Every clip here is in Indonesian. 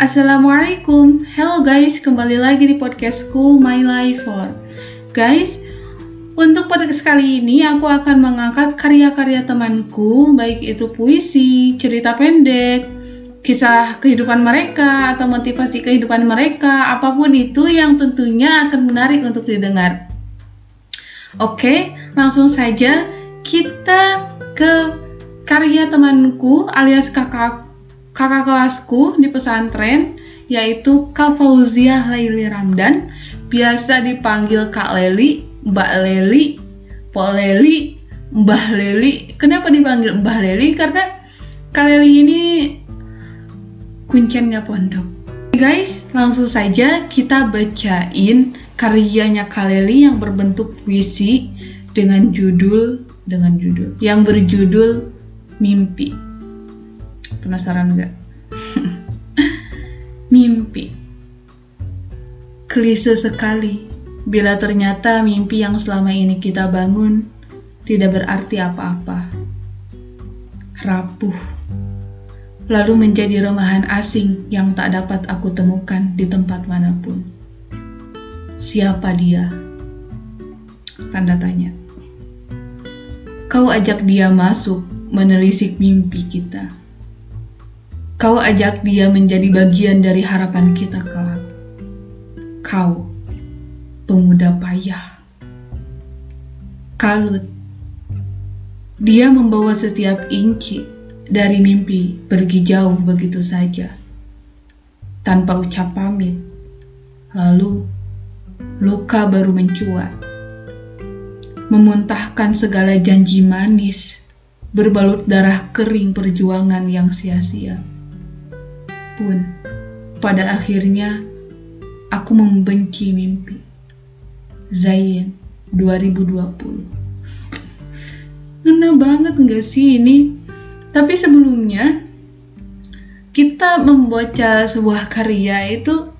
Assalamualaikum, hello guys, kembali lagi di podcastku My Life for. Guys, untuk podcast kali ini aku akan mengangkat karya-karya temanku, baik itu puisi, cerita pendek, kisah kehidupan mereka, atau motivasi kehidupan mereka, apa pun itu yang tentunya akan menarik untuk didengar. Oke, langsung saja kita ke karya temanku alias kakak kakak kelasku di pesantren yaitu Kak Fauzia Laili Ramdan biasa dipanggil Kak Leli, Mbak Leli, Po Leli, Mbah Leli. Kenapa dipanggil Mbah Leli? Karena Kak Leli ini kuncennya pondok. Guys, langsung saja kita bacain karyanya Kak Leli yang berbentuk puisi dengan judul dengan judul yang berjudul Mimpi. Penasaran nggak? mimpi. Klise sekali bila ternyata mimpi yang selama ini kita bangun tidak berarti apa-apa. Rapuh. Lalu menjadi remahan asing yang tak dapat aku temukan di tempat mana pun. Siapa dia? Tanda tanya. Kau ajak dia masuk menelisik mimpi kita Kau ajak dia menjadi bagian dari harapan kita kelak. Kau, pemuda payah. Kalut. Dia membawa setiap inci dari mimpi pergi jauh begitu saja. Tanpa ucap pamit. Lalu, luka baru mencuat. Memuntahkan segala janji manis, berbalut darah kering perjuangan yang sia-sia pun pada akhirnya aku membenci mimpi. Zain 2020 Ngena banget gak sih ini? Tapi sebelumnya kita membaca sebuah karya itu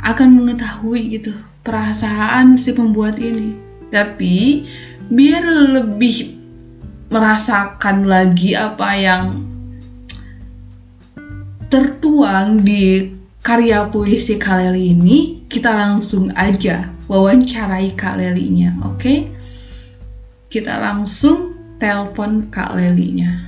akan mengetahui gitu perasaan si pembuat ini. Tapi biar lebih merasakan lagi apa yang tertuang di karya puisi Kaleli ini, kita langsung aja wawancarai Kak Lelinya, oke? Okay? Kita langsung telepon Kak Lelinya.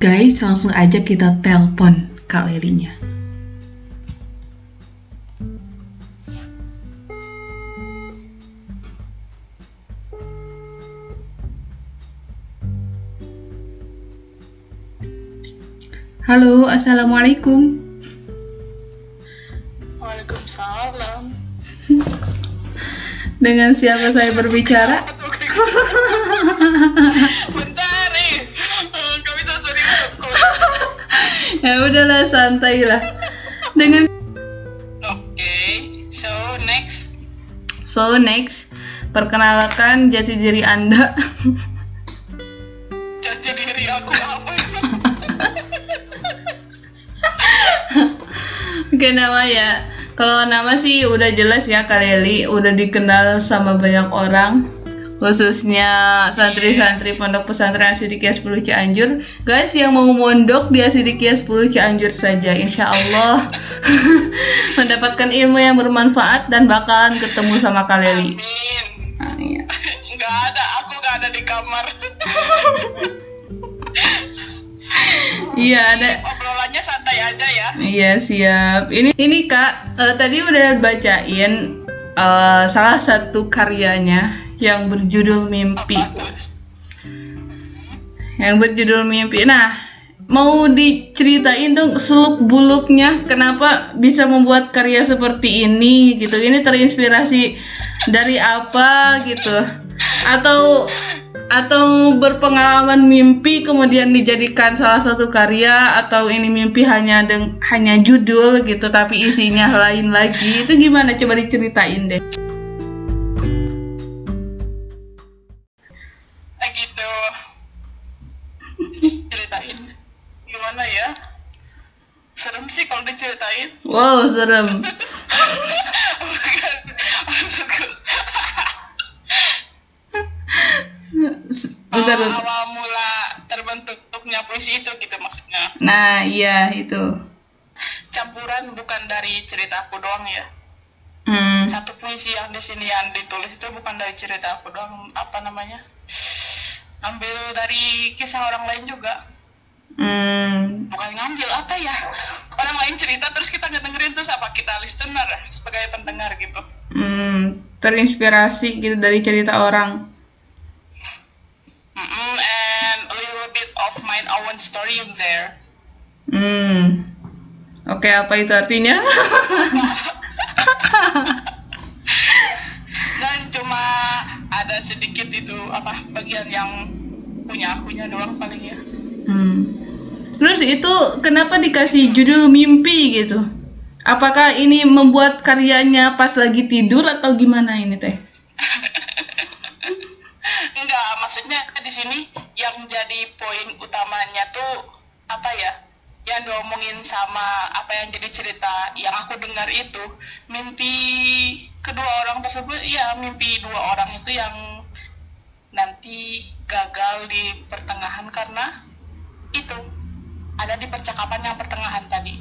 Guys, langsung aja kita telepon Kak Lelinya. Halo, assalamualaikum. Waalaikumsalam. Dengan siapa saya berbicara? Bentar nih, kami serius. ya udahlah, santai lah. Dengan Oke, so next. so next, perkenalkan jati diri Anda. Oke nama ya. Kalau nama sih udah jelas ya Kaleli, udah dikenal sama banyak orang khususnya santri-santri pondok pesantren Asidikia 10 Cianjur guys yang mau mondok di Asidikia 10 Cianjur saja insya Allah mendapatkan ilmu yang bermanfaat dan bakalan ketemu sama Kaleli Amin. nah, iya. Ada, aku nggak ada di kamar. iya ada Obrolannya santai aja ya. Iya siap. Ini ini kak eh, tadi udah bacain eh, salah satu karyanya yang berjudul Mimpi. Yang berjudul Mimpi. Nah mau diceritain dong seluk buluknya kenapa bisa membuat karya seperti ini gitu. Ini terinspirasi dari apa gitu? Atau atau berpengalaman mimpi kemudian dijadikan salah satu karya atau ini mimpi hanya deng hanya judul gitu tapi isinya lain lagi itu gimana coba diceritain deh gitu. Ceritain. Gimana ya? Serem sih kalau diceritain. wow serem Awal mula terbentuknya puisi itu gitu maksudnya Nah, iya itu. campuran bukan dari cerita aku doang ya Hmm. satu puisi yang di sini yang ditulis itu bukan dari cerita aku doang apa namanya ambil dari kisah orang lain juga Hmm. bukan ngambil apa ya orang lain cerita terus kita ngedengerin terus apa kita listener sebagai pendengar gitu Hmm. Terinspirasi gitu dari cerita orang. Of my own story in there Hmm. Oke, apa itu artinya? dan cuma ada sedikit itu apa bagian yang punya akunya doang paling ya Hmm. Terus itu kenapa dikasih judul mimpi gitu? Apakah ini membuat karyanya pas lagi tidur atau gimana ini teh? Apa ya yang diomongin sama apa yang jadi cerita yang aku dengar itu mimpi kedua orang tersebut ya mimpi dua orang itu yang nanti gagal di pertengahan karena itu ada di percakapan yang pertengahan tadi.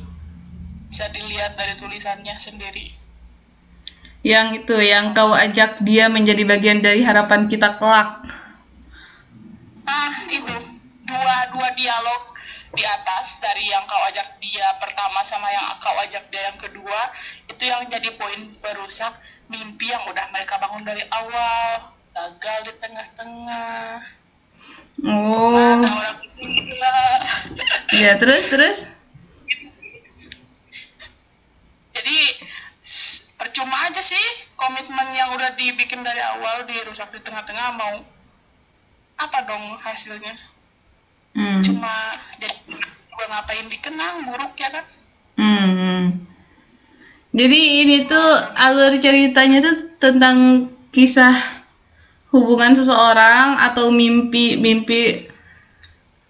Bisa dilihat dari tulisannya sendiri. Yang itu yang kau ajak dia menjadi bagian dari harapan kita kelak. Ah, itu. Dua dua dialog di atas dari yang kau ajak dia pertama sama yang kau ajak dia yang kedua itu yang jadi poin perusak mimpi yang udah mereka bangun dari awal. Gagal di tengah-tengah. Oh, ada orang itu gila ya terus terus. jadi percuma aja sih komitmen yang udah dibikin dari awal dirusak di tengah-tengah mau apa dong hasilnya? Hmm. cuma juga ngapain dikenang buruk ya kan Hmm. Jadi ini tuh alur ceritanya tuh tentang kisah hubungan seseorang atau mimpi-mimpi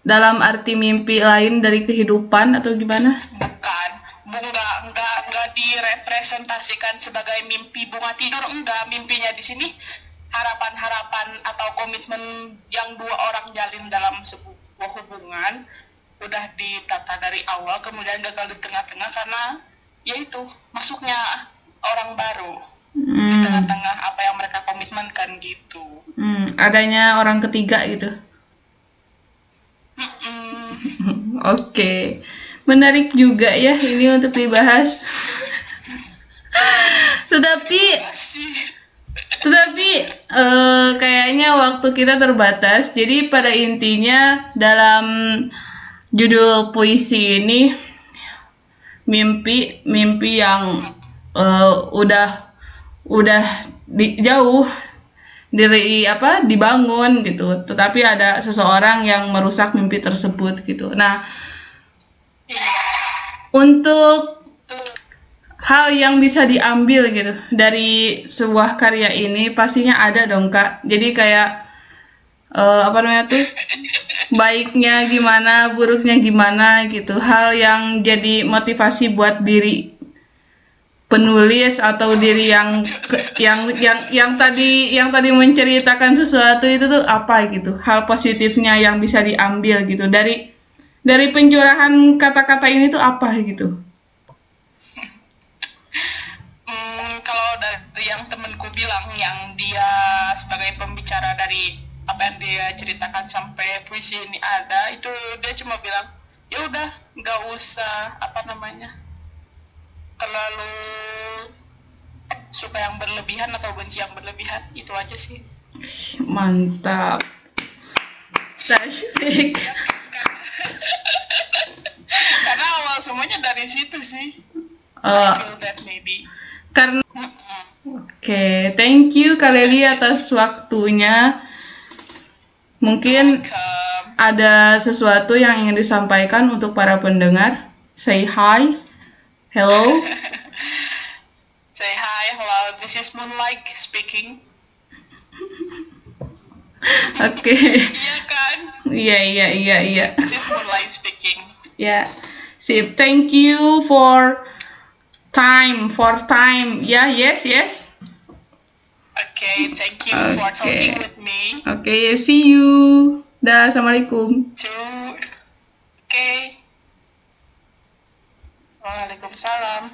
dalam arti mimpi lain dari kehidupan atau gimana? bukan Bu- enggak enggak enggak direpresentasikan sebagai mimpi bunga tidur enggak mimpinya di sini harapan-harapan atau komitmen yang dua orang jalin dalam sebuah hubungan udah ditata dari awal kemudian gagal di tengah-tengah karena yaitu masuknya orang baru di Hmm, tengah-tengah apa yang mereka komitmenkan gitu hmm, adanya orang ketiga gitu. Oke, menarik juga ya ini untuk dibahas. Tetapi. Tetapi eh, kayaknya waktu kita terbatas, jadi pada intinya dalam judul puisi ini mimpi mimpi yang eh, udah udah di, jauh dari apa dibangun gitu, tetapi ada seseorang yang merusak mimpi tersebut gitu. Nah untuk hal yang bisa diambil gitu dari sebuah karya ini pastinya ada dong kak. Jadi kayak eh, apa namanya tuh baiknya gimana buruknya gimana gitu. Hal yang jadi motivasi buat diri penulis atau diri yang yang yang yang tadi yang tadi menceritakan sesuatu itu tuh apa gitu. Hal positifnya yang bisa diambil gitu. Dari dari pencurahan kata-kata ini tuh apa gitu? Hmm, kalau yang temenku bilang yang dia sebagai pembicara dari apa yang dia ceritakan sampai puisi ini ada itu dia cuma bilang ya udah nggak usah apa namanya terlalu suka yang berlebihan atau benci yang berlebihan itu aja sih Mantap. Tashfik. karena awal semuanya dari situ sih I feel that maybe karena. Oke, thank you Kaleli atas waktunya. Mungkin Welcome. ada sesuatu yang ingin disampaikan untuk para pendengar. Say hi. Hello. say hi hello this is Moonlight speaking Oke. iya kan Iya, iya, iya, iya. this is Moonlight speaking Ya. Sip. Thank you for time, for time. Ya, yes, yes. Okay, thank you for Okay. talking with Oke, see you. Dah, assalamualaikum. oke Waalaikumsalam